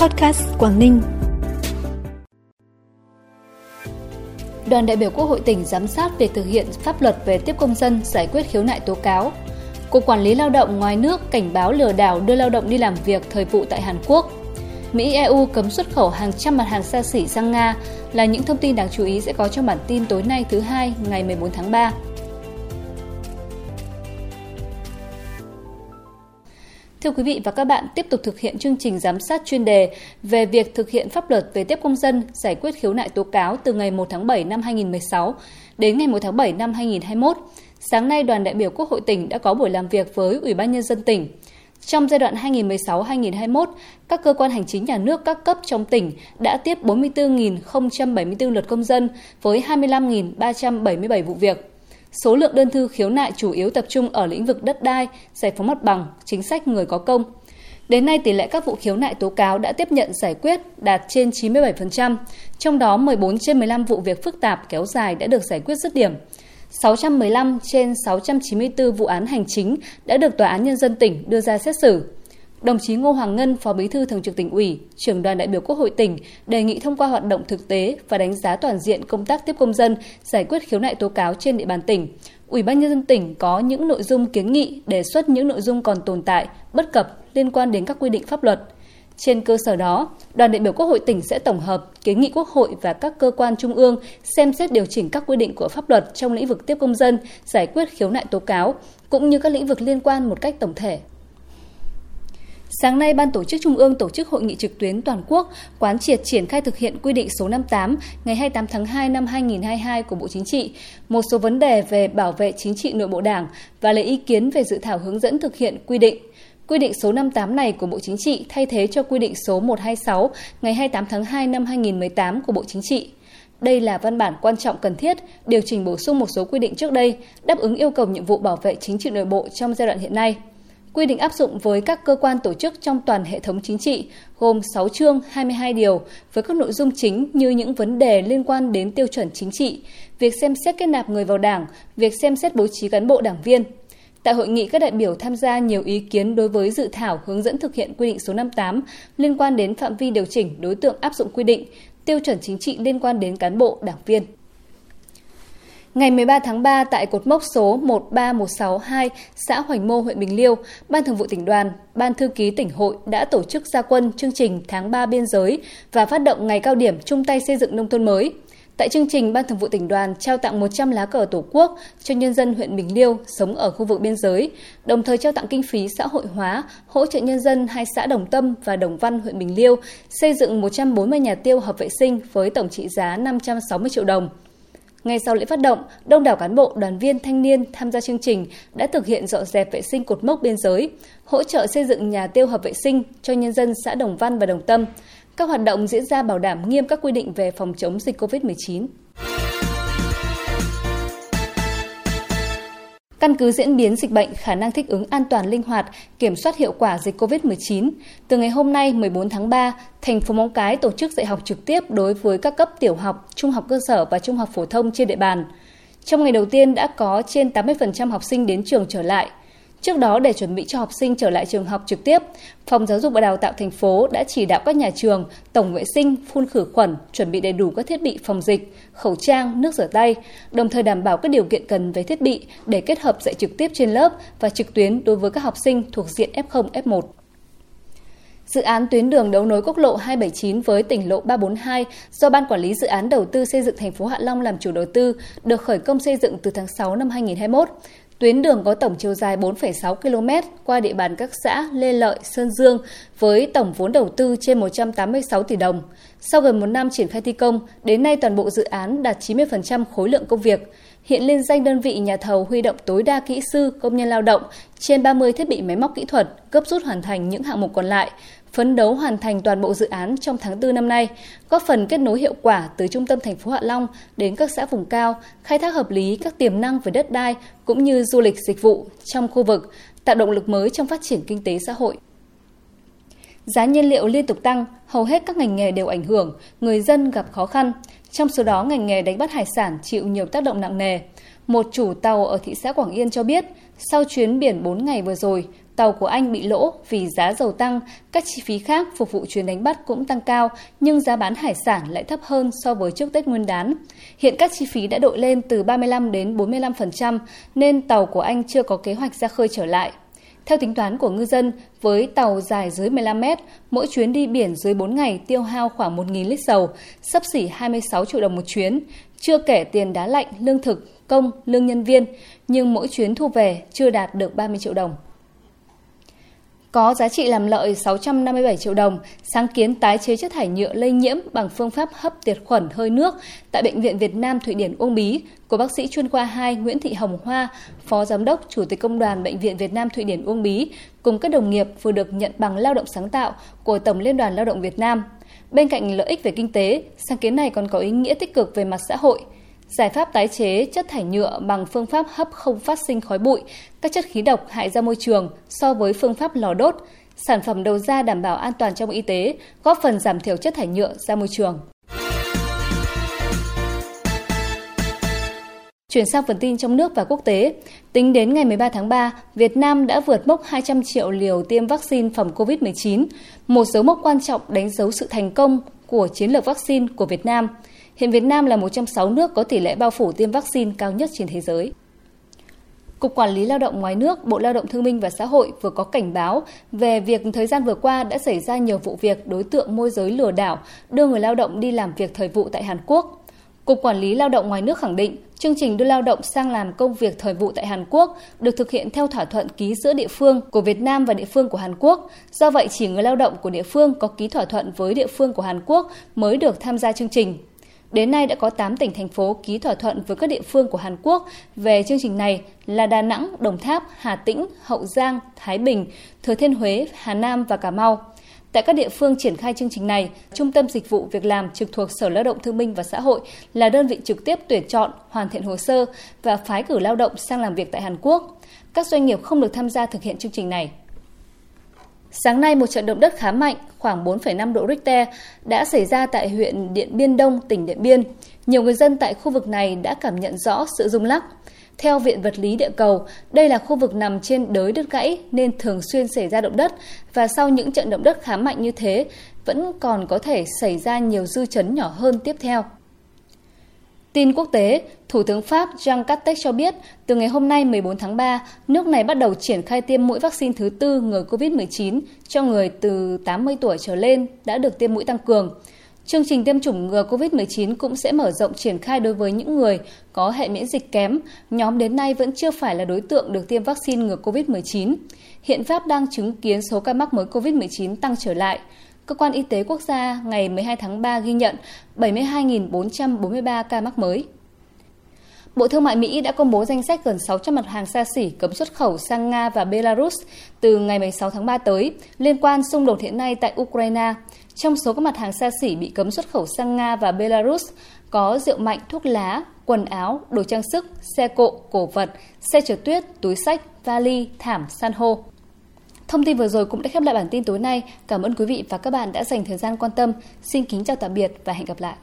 Podcast Quảng Ninh. Đoàn đại biểu Quốc hội tỉnh giám sát việc thực hiện pháp luật về tiếp công dân giải quyết khiếu nại tố cáo. Cục Quản lý Lao động ngoài nước cảnh báo lừa đảo đưa lao động đi làm việc thời vụ tại Hàn Quốc. Mỹ EU cấm xuất khẩu hàng trăm mặt hàng xa xỉ sang Nga là những thông tin đáng chú ý sẽ có trong bản tin tối nay thứ hai, ngày 14 tháng 3. Thưa quý vị và các bạn, tiếp tục thực hiện chương trình giám sát chuyên đề về việc thực hiện pháp luật về tiếp công dân giải quyết khiếu nại tố cáo từ ngày 1 tháng 7 năm 2016 đến ngày 1 tháng 7 năm 2021. Sáng nay, đoàn đại biểu Quốc hội tỉnh đã có buổi làm việc với Ủy ban Nhân dân tỉnh. Trong giai đoạn 2016-2021, các cơ quan hành chính nhà nước các cấp trong tỉnh đã tiếp 44.074 lượt công dân với 25.377 vụ việc. Số lượng đơn thư khiếu nại chủ yếu tập trung ở lĩnh vực đất đai, giải phóng mặt bằng, chính sách người có công. Đến nay, tỷ lệ các vụ khiếu nại tố cáo đã tiếp nhận giải quyết đạt trên 97%, trong đó 14 trên 15 vụ việc phức tạp kéo dài đã được giải quyết dứt điểm. 615 trên 694 vụ án hành chính đã được Tòa án Nhân dân tỉnh đưa ra xét xử. Đồng chí Ngô Hoàng Ngân, Phó Bí thư Thường trực tỉnh ủy, trưởng đoàn đại biểu Quốc hội tỉnh đề nghị thông qua hoạt động thực tế và đánh giá toàn diện công tác tiếp công dân, giải quyết khiếu nại tố cáo trên địa bàn tỉnh. Ủy ban nhân dân tỉnh có những nội dung kiến nghị, đề xuất những nội dung còn tồn tại, bất cập liên quan đến các quy định pháp luật. Trên cơ sở đó, đoàn đại biểu Quốc hội tỉnh sẽ tổng hợp kiến nghị Quốc hội và các cơ quan trung ương xem xét điều chỉnh các quy định của pháp luật trong lĩnh vực tiếp công dân, giải quyết khiếu nại tố cáo, cũng như các lĩnh vực liên quan một cách tổng thể. Sáng nay, Ban Tổ chức Trung ương tổ chức hội nghị trực tuyến toàn quốc quán triệt triển khai thực hiện quy định số 58 ngày 28 tháng 2 năm 2022 của Bộ Chính trị, một số vấn đề về bảo vệ chính trị nội bộ Đảng và lấy ý kiến về dự thảo hướng dẫn thực hiện quy định. Quy định số 58 này của Bộ Chính trị thay thế cho quy định số 126 ngày 28 tháng 2 năm 2018 của Bộ Chính trị. Đây là văn bản quan trọng cần thiết, điều chỉnh bổ sung một số quy định trước đây, đáp ứng yêu cầu nhiệm vụ bảo vệ chính trị nội bộ trong giai đoạn hiện nay quy định áp dụng với các cơ quan tổ chức trong toàn hệ thống chính trị, gồm 6 chương 22 điều với các nội dung chính như những vấn đề liên quan đến tiêu chuẩn chính trị, việc xem xét kết nạp người vào Đảng, việc xem xét bố trí cán bộ đảng viên. Tại hội nghị, các đại biểu tham gia nhiều ý kiến đối với dự thảo hướng dẫn thực hiện quy định số 58 liên quan đến phạm vi điều chỉnh đối tượng áp dụng quy định, tiêu chuẩn chính trị liên quan đến cán bộ, đảng viên. Ngày 13 tháng 3 tại cột mốc số 13162, xã Hoành Mô, huyện Bình Liêu, Ban Thường vụ tỉnh đoàn, Ban thư ký tỉnh hội đã tổ chức gia quân chương trình tháng 3 biên giới và phát động ngày cao điểm chung tay xây dựng nông thôn mới. Tại chương trình, Ban Thường vụ tỉnh đoàn trao tặng 100 lá cờ Tổ quốc cho nhân dân huyện Bình Liêu sống ở khu vực biên giới, đồng thời trao tặng kinh phí xã hội hóa, hỗ trợ nhân dân hai xã Đồng Tâm và Đồng Văn huyện Bình Liêu xây dựng 140 nhà tiêu hợp vệ sinh với tổng trị giá 560 triệu đồng. Ngay sau lễ phát động, đông đảo cán bộ, đoàn viên, thanh niên tham gia chương trình đã thực hiện dọn dẹp vệ sinh cột mốc biên giới, hỗ trợ xây dựng nhà tiêu hợp vệ sinh cho nhân dân xã Đồng Văn và Đồng Tâm. Các hoạt động diễn ra bảo đảm nghiêm các quy định về phòng chống dịch COVID-19. Căn cứ diễn biến dịch bệnh, khả năng thích ứng an toàn linh hoạt, kiểm soát hiệu quả dịch COVID-19, từ ngày hôm nay 14 tháng 3, thành phố Móng Cái tổ chức dạy học trực tiếp đối với các cấp tiểu học, trung học cơ sở và trung học phổ thông trên địa bàn. Trong ngày đầu tiên đã có trên 80% học sinh đến trường trở lại. Trước đó, để chuẩn bị cho học sinh trở lại trường học trực tiếp, Phòng Giáo dục và Đào tạo thành phố đã chỉ đạo các nhà trường tổng vệ sinh, phun khử khuẩn, chuẩn bị đầy đủ các thiết bị phòng dịch, khẩu trang, nước rửa tay, đồng thời đảm bảo các điều kiện cần về thiết bị để kết hợp dạy trực tiếp trên lớp và trực tuyến đối với các học sinh thuộc diện F0, F1. Dự án tuyến đường đấu nối quốc lộ 279 với tỉnh lộ 342 do Ban Quản lý Dự án Đầu tư xây dựng thành phố Hạ Long làm chủ đầu tư được khởi công xây dựng từ tháng 6 năm 2021. Tuyến đường có tổng chiều dài 4,6 km qua địa bàn các xã Lê Lợi, Sơn Dương với tổng vốn đầu tư trên 186 tỷ đồng. Sau gần một năm triển khai thi công, đến nay toàn bộ dự án đạt 90% khối lượng công việc. Hiện liên danh đơn vị nhà thầu huy động tối đa kỹ sư, công nhân lao động, trên 30 thiết bị máy móc kỹ thuật, gấp rút hoàn thành những hạng mục còn lại, phấn đấu hoàn thành toàn bộ dự án trong tháng 4 năm nay, góp phần kết nối hiệu quả từ trung tâm thành phố Hạ Long đến các xã vùng cao, khai thác hợp lý các tiềm năng về đất đai cũng như du lịch dịch vụ trong khu vực, tạo động lực mới trong phát triển kinh tế xã hội. Giá nhiên liệu liên tục tăng, hầu hết các ngành nghề đều ảnh hưởng, người dân gặp khó khăn. Trong số đó, ngành nghề đánh bắt hải sản chịu nhiều tác động nặng nề. Một chủ tàu ở thị xã Quảng Yên cho biết, sau chuyến biển 4 ngày vừa rồi, tàu của anh bị lỗ vì giá dầu tăng, các chi phí khác phục vụ chuyến đánh bắt cũng tăng cao, nhưng giá bán hải sản lại thấp hơn so với trước Tết Nguyên đán. Hiện các chi phí đã đội lên từ 35 đến 45%, nên tàu của anh chưa có kế hoạch ra khơi trở lại. Theo tính toán của ngư dân, với tàu dài dưới 15 mét, mỗi chuyến đi biển dưới 4 ngày tiêu hao khoảng 1.000 lít dầu, sấp xỉ 26 triệu đồng một chuyến, chưa kể tiền đá lạnh, lương thực, công, lương nhân viên, nhưng mỗi chuyến thu về chưa đạt được 30 triệu đồng có giá trị làm lợi 657 triệu đồng, sáng kiến tái chế chất thải nhựa lây nhiễm bằng phương pháp hấp tiệt khuẩn hơi nước tại Bệnh viện Việt Nam Thụy Điển Uông Bí của bác sĩ chuyên khoa 2 Nguyễn Thị Hồng Hoa, Phó Giám đốc Chủ tịch Công đoàn Bệnh viện Việt Nam Thụy Điển Uông Bí cùng các đồng nghiệp vừa được nhận bằng lao động sáng tạo của Tổng Liên đoàn Lao động Việt Nam. Bên cạnh lợi ích về kinh tế, sáng kiến này còn có ý nghĩa tích cực về mặt xã hội – Giải pháp tái chế chất thải nhựa bằng phương pháp hấp không phát sinh khói bụi, các chất khí độc hại ra môi trường so với phương pháp lò đốt, sản phẩm đầu ra đảm bảo an toàn trong y tế, góp phần giảm thiểu chất thải nhựa ra môi trường. Chuyển sang phần tin trong nước và quốc tế, tính đến ngày 13 tháng 3, Việt Nam đã vượt mốc 200 triệu liều tiêm vaccine phòng COVID-19, một dấu mốc quan trọng đánh dấu sự thành công của chiến lược vaccine của Việt Nam – Hiện Việt Nam là một trong 6 nước có tỷ lệ bao phủ tiêm vaccine cao nhất trên thế giới. Cục Quản lý Lao động ngoài nước, Bộ Lao động Thương minh và Xã hội vừa có cảnh báo về việc thời gian vừa qua đã xảy ra nhiều vụ việc đối tượng môi giới lừa đảo đưa người lao động đi làm việc thời vụ tại Hàn Quốc. Cục Quản lý Lao động ngoài nước khẳng định, chương trình đưa lao động sang làm công việc thời vụ tại Hàn Quốc được thực hiện theo thỏa thuận ký giữa địa phương của Việt Nam và địa phương của Hàn Quốc. Do vậy, chỉ người lao động của địa phương có ký thỏa thuận với địa phương của Hàn Quốc mới được tham gia chương trình. Đến nay đã có 8 tỉnh thành phố ký thỏa thuận với các địa phương của Hàn Quốc về chương trình này là Đà Nẵng, Đồng Tháp, Hà Tĩnh, Hậu Giang, Thái Bình, Thừa Thiên Huế, Hà Nam và Cà Mau. Tại các địa phương triển khai chương trình này, Trung tâm Dịch vụ Việc làm trực thuộc Sở Lao động Thương binh và Xã hội là đơn vị trực tiếp tuyển chọn, hoàn thiện hồ sơ và phái cử lao động sang làm việc tại Hàn Quốc. Các doanh nghiệp không được tham gia thực hiện chương trình này. Sáng nay, một trận động đất khá mạnh, khoảng 4,5 độ Richter, đã xảy ra tại huyện Điện Biên Đông, tỉnh Điện Biên. Nhiều người dân tại khu vực này đã cảm nhận rõ sự rung lắc. Theo Viện Vật lý Địa cầu, đây là khu vực nằm trên đới đất gãy nên thường xuyên xảy ra động đất và sau những trận động đất khá mạnh như thế, vẫn còn có thể xảy ra nhiều dư chấn nhỏ hơn tiếp theo. Tin quốc tế, Thủ tướng Pháp Jean Castex cho biết, từ ngày hôm nay 14 tháng 3, nước này bắt đầu triển khai tiêm mũi vaccine thứ tư ngừa COVID-19 cho người từ 80 tuổi trở lên đã được tiêm mũi tăng cường. Chương trình tiêm chủng ngừa COVID-19 cũng sẽ mở rộng triển khai đối với những người có hệ miễn dịch kém, nhóm đến nay vẫn chưa phải là đối tượng được tiêm vaccine ngừa COVID-19. Hiện Pháp đang chứng kiến số ca mắc mới COVID-19 tăng trở lại. Cơ quan Y tế Quốc gia ngày 12 tháng 3 ghi nhận 72.443 ca mắc mới. Bộ Thương mại Mỹ đã công bố danh sách gần 600 mặt hàng xa xỉ cấm xuất khẩu sang Nga và Belarus từ ngày 16 tháng 3 tới liên quan xung đột hiện nay tại Ukraine. Trong số các mặt hàng xa xỉ bị cấm xuất khẩu sang Nga và Belarus có rượu mạnh, thuốc lá, quần áo, đồ trang sức, xe cộ, cổ vật, xe chở tuyết, túi sách, vali, thảm, san hô. Thông tin vừa rồi cũng đã khép lại bản tin tối nay. Cảm ơn quý vị và các bạn đã dành thời gian quan tâm. Xin kính chào tạm biệt và hẹn gặp lại.